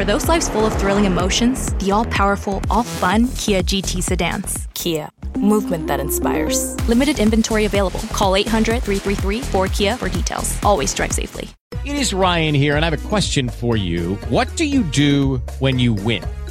For those lives full of thrilling emotions, the all powerful, all fun Kia GT sedans. Kia, movement that inspires. Limited inventory available. Call 800 333 4KIA for details. Always drive safely. It is Ryan here, and I have a question for you. What do you do when you win?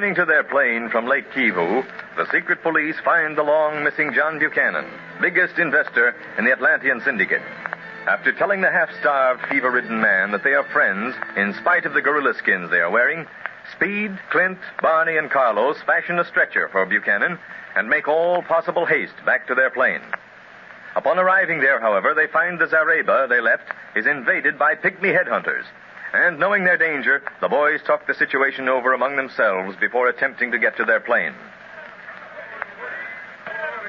Returning to their plane from Lake Kivu, the secret police find the long missing John Buchanan, biggest investor in the Atlantean Syndicate. After telling the half starved, fever ridden man that they are friends in spite of the gorilla skins they are wearing, Speed, Clint, Barney, and Carlos fashion a stretcher for Buchanan and make all possible haste back to their plane. Upon arriving there, however, they find the Zareba they left is invaded by pygmy headhunters. And knowing their danger, the boys talked the situation over among themselves before attempting to get to their plane.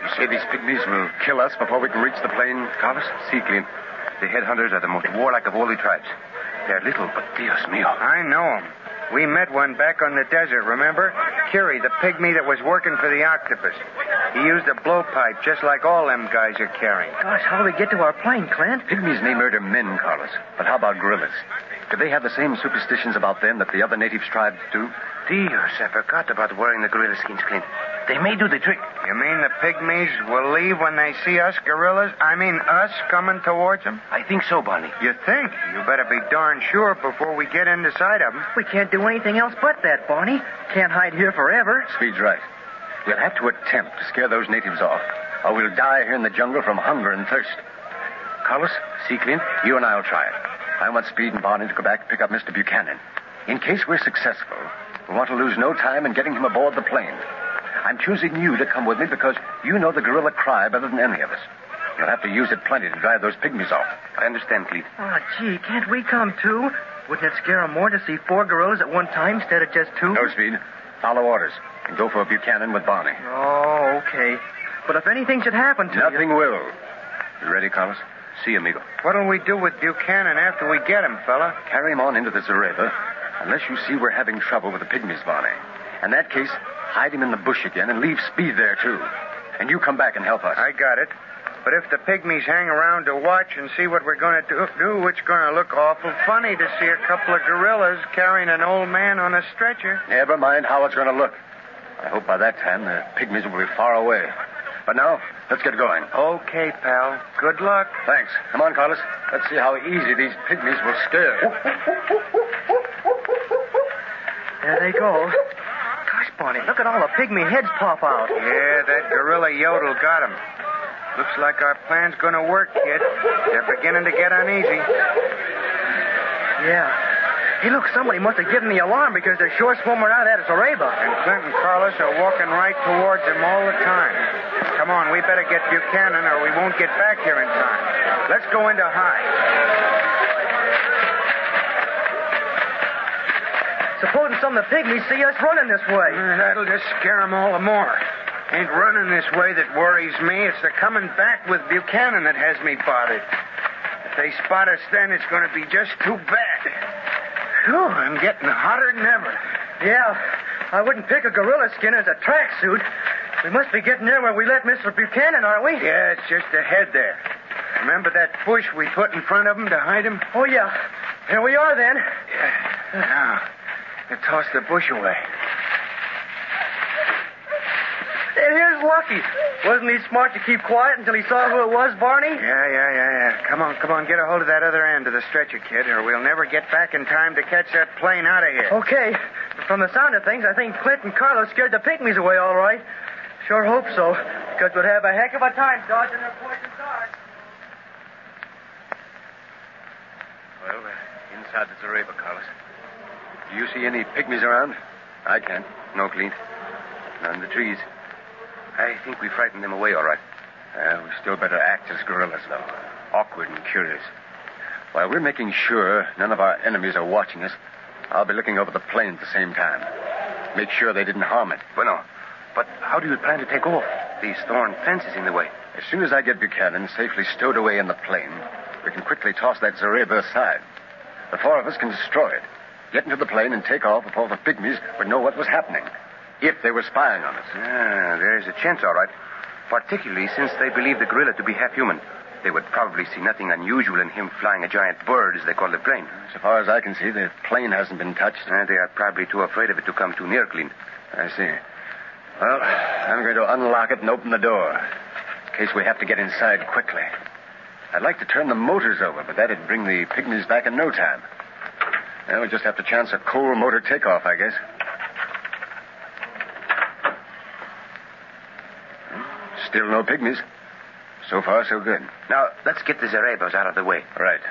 You say these pygmies will kill us before we can reach the plane, Carlos? See, Clint. The headhunters are the most warlike of all the tribes. They're little, but Dios mío. I know him. We met one back on the desert, remember? Curie, the pygmy that was working for the octopus. He used a blowpipe just like all them guys are carrying. Gosh, how do we get to our plane, Clint? Pygmies may murder men, Carlos, but how about gorillas? Do they have the same superstitions about them that the other native tribes do? Dios, I forgot about wearing the gorilla skins, Clint. They may do the trick. You mean the pygmies will leave when they see us gorillas? I mean us coming towards them? I think so, Barney. You think? You better be darn sure before we get into sight of them. We can't do anything else but that, Barney. Can't hide here forever. Speed's right. We'll have to attempt to scare those natives off, or we'll die here in the jungle from hunger and thirst. Carlos, see, Clint, you and I'll try it. I want Speed and Barney to go back and pick up Mr. Buchanan. In case we're successful, we want to lose no time in getting him aboard the plane. I'm choosing you to come with me because you know the gorilla cry better than any of us. You'll have to use it plenty to drive those pygmies off. I understand, Clete. Oh, ah, gee, can't we come too? Wouldn't it scare 'em more to see four gorillas at one time instead of just two? No, Speed. Follow orders and go for a Buchanan with Barney. Oh, okay. But if anything should happen to Nothing you... will. You ready, Carlos? See, you, amigo. What'll we do with Buchanan after we get him, fella? Carry him on into the Zareba, unless you see we're having trouble with the pygmies, Barney. In that case, hide him in the bush again and leave Speed there, too. And you come back and help us. I got it. But if the pygmies hang around to watch and see what we're going to do, do, it's going to look awful funny to see a couple of gorillas carrying an old man on a stretcher. Never mind how it's going to look. I hope by that time the pygmies will be far away. But now, let's get going. Okay, pal. Good luck. Thanks. Come on, Carlos. Let's see how easy these pygmies will scare. There they go. Gosh, Barney, look at all the pygmy heads pop out. Yeah, that gorilla yodel got him. Looks like our plan's going to work, kid. They're beginning to get uneasy. Yeah. Hey, look, somebody must have given the alarm because they're sure swimming out at us, Araba. And Clint and Carlos are walking right towards him all the time. Come on, we better get Buchanan or we won't get back here in time. Let's go into hide. Supposing some of the pygmies see us running this way. Uh, That'll just scare them all the more. Ain't running this way that worries me. It's the coming back with Buchanan that has me bothered. If they spot us then, it's going to be just too bad. Whew, I'm getting hotter than ever. Yeah, I wouldn't pick a gorilla skin as a tracksuit. We must be getting near where we left Mr. Buchanan, aren't we? Yeah, it's just ahead there. Remember that bush we put in front of him to hide him? Oh, yeah. Here we are, then. Yeah. Now, now toss the bush away. And here's Lucky. Wasn't he smart to keep quiet until he saw who it was, Barney? Yeah, yeah, yeah, yeah. Come on, come on, get a hold of that other end of the stretcher, kid, or we'll never get back in time to catch that plane out of here. Okay. From the sound of things, I think Clint and Carlos scared the pygmies away all right. Sure hope so, because we'd have a heck of a time dodging their poison darts. Well, we're inside the Zareba, Carlos. Do you see any pygmies around? I can't. No, Clint. Not in the trees. I think we frightened them away all right. Uh, we still better act as gorillas, though. Awkward and curious. While we're making sure none of our enemies are watching us, I'll be looking over the plane at the same time. Make sure they didn't harm it. Bueno, but how do you plan to take off? These thorn fences in the way. As soon as I get Buchanan safely stowed away in the plane, we can quickly toss that Zareba aside. The four of us can destroy it, get into the plane, and take off before the pygmies would know what was happening. If they were spying on us. Ah, there's a chance, all right. Particularly since they believe the gorilla to be half human. They would probably see nothing unusual in him flying a giant bird, as they call the plane. So far as I can see, the plane hasn't been touched. Uh, they are probably too afraid of it to come too near, Clint. I see. Well, I'm going to unlock it and open the door, in case we have to get inside quickly. I'd like to turn the motors over, but that'd bring the pygmies back in no time. Now we'll just have to chance a coal motor takeoff, I guess. Still no pygmies. So far, so good. Now, let's get the Zarebos out of the way. Right.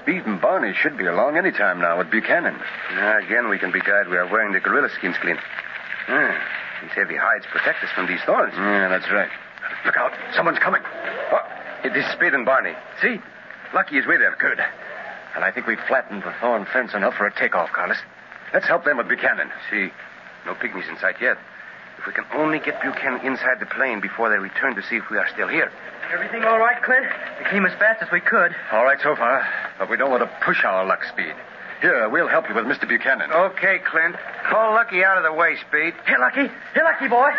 Speed and Barney should be along any time now with Buchanan. Now, again, we can be glad we are wearing the gorilla skins, Clint. Ah, these heavy hides protect us from these thorns. Yeah, that's right. Look out. Someone's coming. Oh, it is Speed and Barney. See? Lucky is with them. Good. And I think we've flattened the thorn fence enough for a takeoff, Carlos. Let's help them with Buchanan. See, no pygmies in sight yet. If we can only get Buchanan inside the plane before they return to see if we are still here. Everything all right, Clint? We came as fast as we could. All right so far, but we don't want to push our luck speed. Here, we'll help you with Mr. Buchanan. Okay, Clint. Call Lucky out of the way, Speed. Here, Lucky. Here, Lucky boy.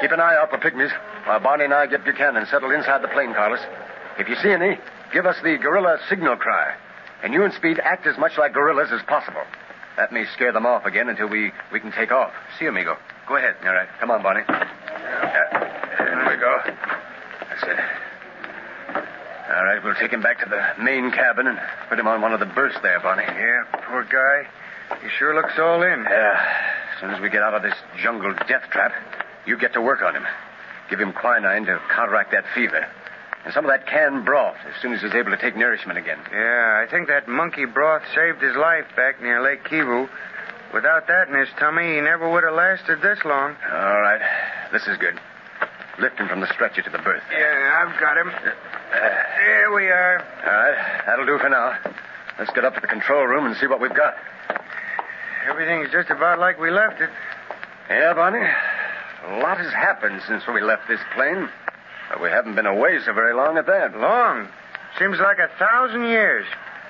Keep an eye out for pygmies while Barney and I get Buchanan settled inside the plane, Carlos. If you see any, give us the gorilla signal cry. And you and Speed act as much like gorillas as possible. That may scare them off again until we, we can take off. See, you, amigo. Go ahead. All right. Come on, Barney. Uh, there we go. That's it. All right, we'll take him back to the main cabin and put him on one of the berths there, Barney. Yeah, poor guy. He sure looks all in. Yeah. As soon as we get out of this jungle death trap, you get to work on him. Give him quinine to counteract that fever. And some of that canned broth as soon as he's able to take nourishment again. Yeah, I think that monkey broth saved his life back near Lake Kivu. Without that in his tummy, he never would have lasted this long. All right. This is good. Lift him from the stretcher to the berth. Yeah, I've got him. Uh, there we are. All right. That'll do for now. Let's get up to the control room and see what we've got. Everything's just about like we left it. Yeah, Barney. A lot has happened since we left this plane. But we haven't been away so very long at that. Long. Seems like a thousand years.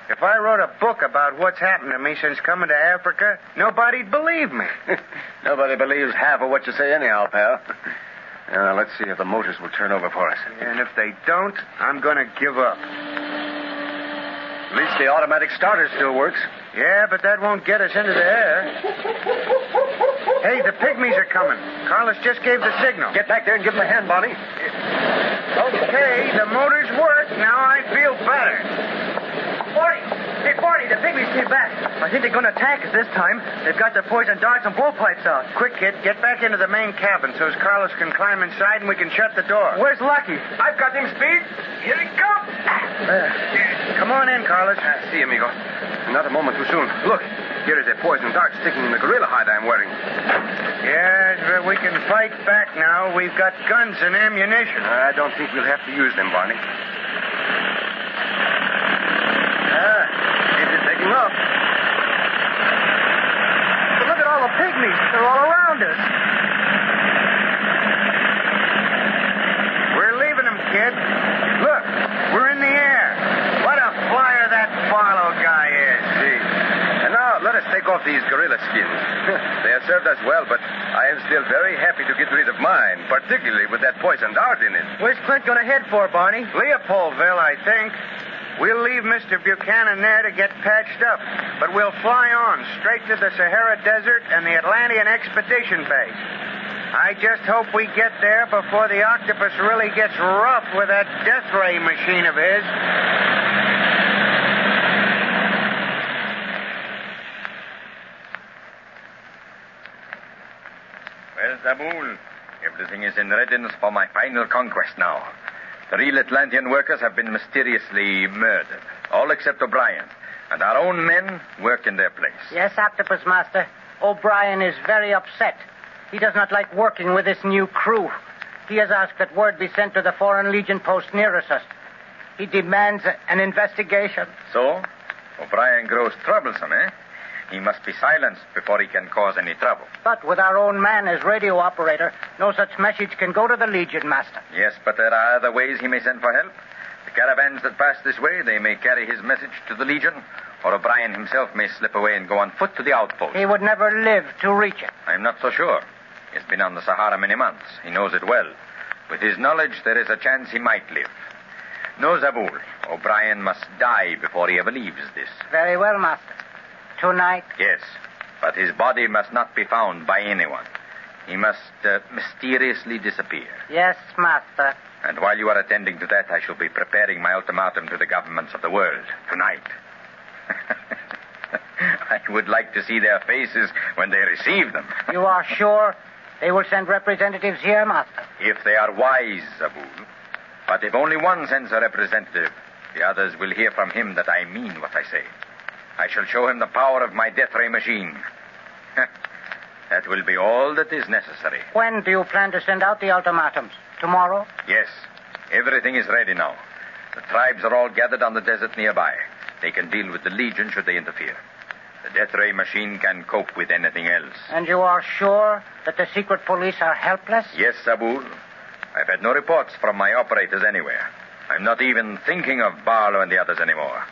If I wrote a book about what's happened to me since coming to Africa, nobody'd believe me. Nobody believes half of what you say anyhow, pal. Uh, let's see if the motors will turn over for us. And if they don't, I'm going to give up. At least the automatic starter still works. Yeah, but that won't get us into the air. Hey, the pygmies are coming. Carlos just gave the signal. Get back there and give them a hand, Barney. Okay, the motors work. Now I feel better. Forty! Hey, Forty, the pygmies came back. I think they're going to attack us this time. They've got their poison darts and blowpipes out. Quick, kid, get back into the main cabin so as Carlos can climb inside and we can shut the door. Where's Lucky? I've got him, Speed. Here he comes. Come on in, Carlos. Ah, see, amigo. Not a moment too soon. Look, here is a poison dart sticking in the gorilla hide I'm wearing. Yes, but we can fight back now. We've got guns and ammunition. I don't think we'll have to use them, Barney. Ah, it is taking off. But look at all the pygmies. They're all around us. We're leaving them, kid. Look, we're in the air. What a flyer that Barlow guy is, see. And now, let us take off these gorilla skins. they have served us well, but I am still very happy to get rid of mine, particularly with that poisoned dart in it. Where's Clint going to head for, Barney? Leopoldville, I think. We'll leave Mr. Buchanan there to get patched up, but we'll fly on straight to the Sahara Desert and the Atlantean Expedition Base. I just hope we get there before the octopus really gets rough with that death ray machine of his. Zabul, everything is in readiness for my final conquest now. The real Atlantean workers have been mysteriously murdered, all except O'Brien. And our own men work in their place. Yes, Octopus Master. O'Brien is very upset. He does not like working with this new crew. He has asked that word be sent to the Foreign Legion post nearest us. He demands an investigation. So, O'Brien grows troublesome, eh? He must be silenced before he can cause any trouble. But with our own man as radio operator, no such message can go to the Legion, Master. Yes, but there are other ways he may send for help. The caravans that pass this way, they may carry his message to the Legion, or O'Brien himself may slip away and go on foot to the outpost. He would never live to reach it. I'm not so sure. He's been on the Sahara many months. He knows it well. With his knowledge, there is a chance he might live. No, Zabul. O'Brien must die before he ever leaves this. Very well, Master. Tonight, Yes, but his body must not be found by anyone. He must uh, mysteriously disappear. yes, Master. And while you are attending to that, I shall be preparing my ultimatum to the governments of the world tonight. I would like to see their faces when they receive them. You are sure they will send representatives here, Master? If they are wise, Zabul. But if only one sends a representative, the others will hear from him that I mean what I say. I shall show him the power of my death ray machine. that will be all that is necessary. When do you plan to send out the ultimatums? Tomorrow? Yes, everything is ready now. The tribes are all gathered on the desert nearby. They can deal with the Legion should they interfere. The death ray machine can cope with anything else. And you are sure that the secret police are helpless? Yes, Zabul. I've had no reports from my operators anywhere. I'm not even thinking of Barlow and the others anymore.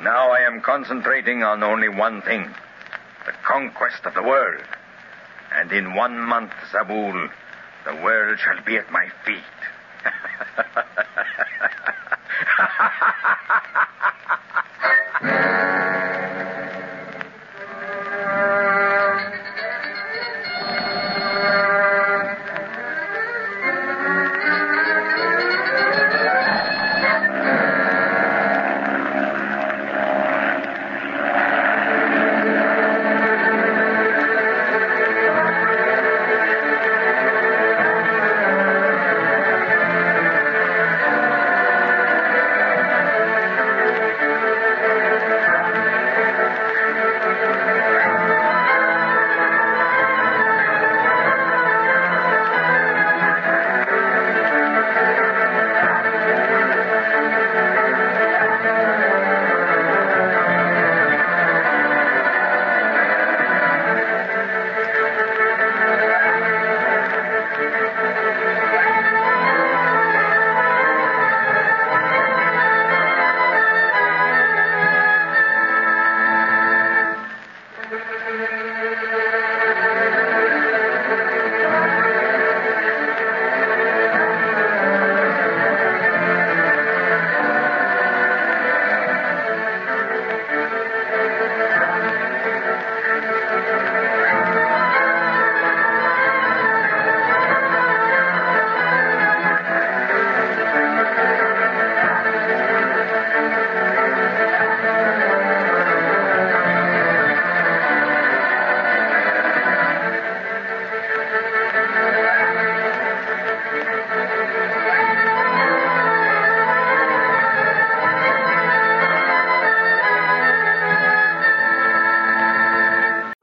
Now I am concentrating on only one thing the conquest of the world. And in one month, Zabul, the world shall be at my feet.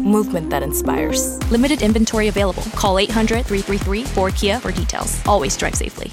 movement that inspires. Limited inventory available. Call 800 333 4KIA for details. Always drive safely.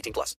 18 plus.